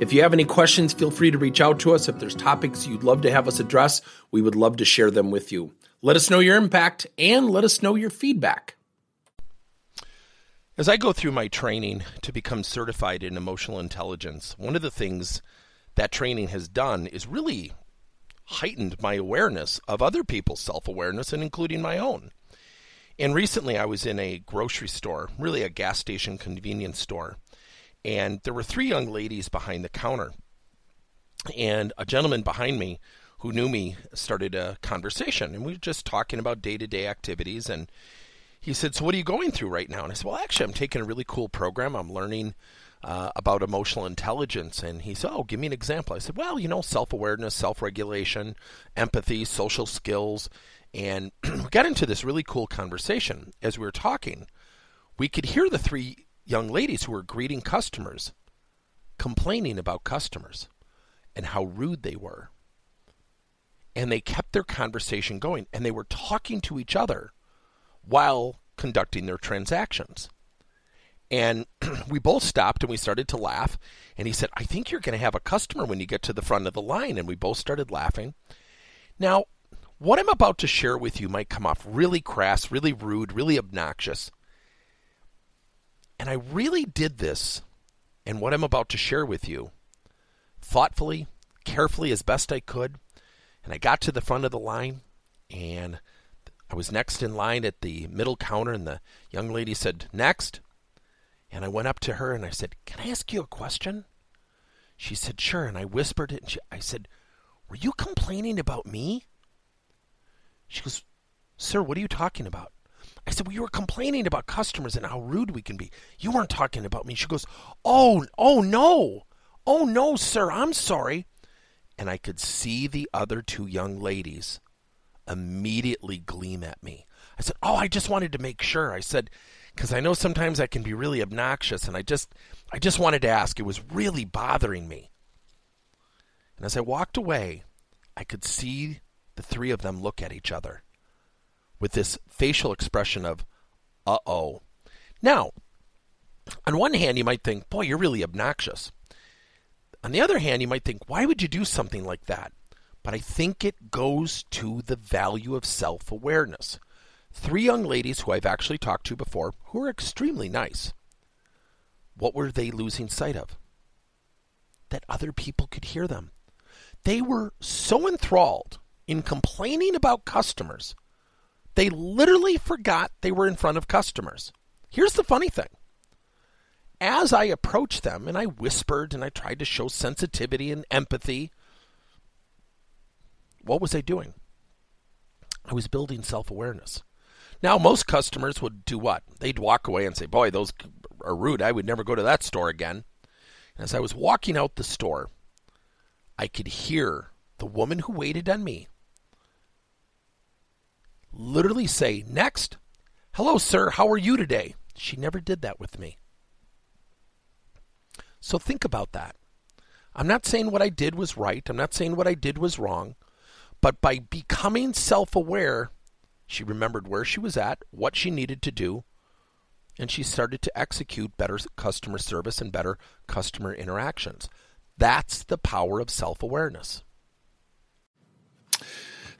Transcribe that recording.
If you have any questions, feel free to reach out to us. If there's topics you'd love to have us address, we would love to share them with you. Let us know your impact and let us know your feedback. As I go through my training to become certified in emotional intelligence, one of the things that training has done is really heightened my awareness of other people's self awareness and including my own. And recently I was in a grocery store, really a gas station convenience store, and there were three young ladies behind the counter. And a gentleman behind me who knew me started a conversation, and we were just talking about day to day activities. And he said, So, what are you going through right now? And I said, Well, actually, I'm taking a really cool program. I'm learning uh, about emotional intelligence. And he said, Oh, give me an example. I said, Well, you know, self awareness, self regulation, empathy, social skills. And we got into this really cool conversation. As we were talking, we could hear the three young ladies who were greeting customers complaining about customers and how rude they were. And they kept their conversation going and they were talking to each other while conducting their transactions. And we both stopped and we started to laugh. And he said, I think you're going to have a customer when you get to the front of the line. And we both started laughing. Now, what I'm about to share with you might come off really crass, really rude, really obnoxious. And I really did this and what I'm about to share with you thoughtfully, carefully, as best I could. And I got to the front of the line and I was next in line at the middle counter, and the young lady said, Next. And I went up to her and I said, Can I ask you a question? She said, Sure. And I whispered it and she, I said, Were you complaining about me? She goes, Sir, what are you talking about? I said, Well, you were complaining about customers and how rude we can be. You weren't talking about me. She goes, Oh, oh no. Oh no, sir, I'm sorry. And I could see the other two young ladies immediately gleam at me. I said, Oh, I just wanted to make sure. I said, because I know sometimes I can be really obnoxious, and I just I just wanted to ask. It was really bothering me. And as I walked away, I could see the three of them look at each other with this facial expression of, uh oh. Now, on one hand, you might think, boy, you're really obnoxious. On the other hand, you might think, why would you do something like that? But I think it goes to the value of self awareness. Three young ladies who I've actually talked to before who are extremely nice. What were they losing sight of? That other people could hear them. They were so enthralled in complaining about customers they literally forgot they were in front of customers. Here's the funny thing. As I approached them and I whispered and I tried to show sensitivity and empathy, what was I doing? I was building self awareness. Now, most customers would do what? They'd walk away and say, Boy, those are rude. I would never go to that store again. As I was walking out the store, I could hear the woman who waited on me literally say, Next. Hello, sir. How are you today? She never did that with me. So think about that. I'm not saying what I did was right. I'm not saying what I did was wrong. But by becoming self aware, she remembered where she was at, what she needed to do, and she started to execute better customer service and better customer interactions. That's the power of self awareness.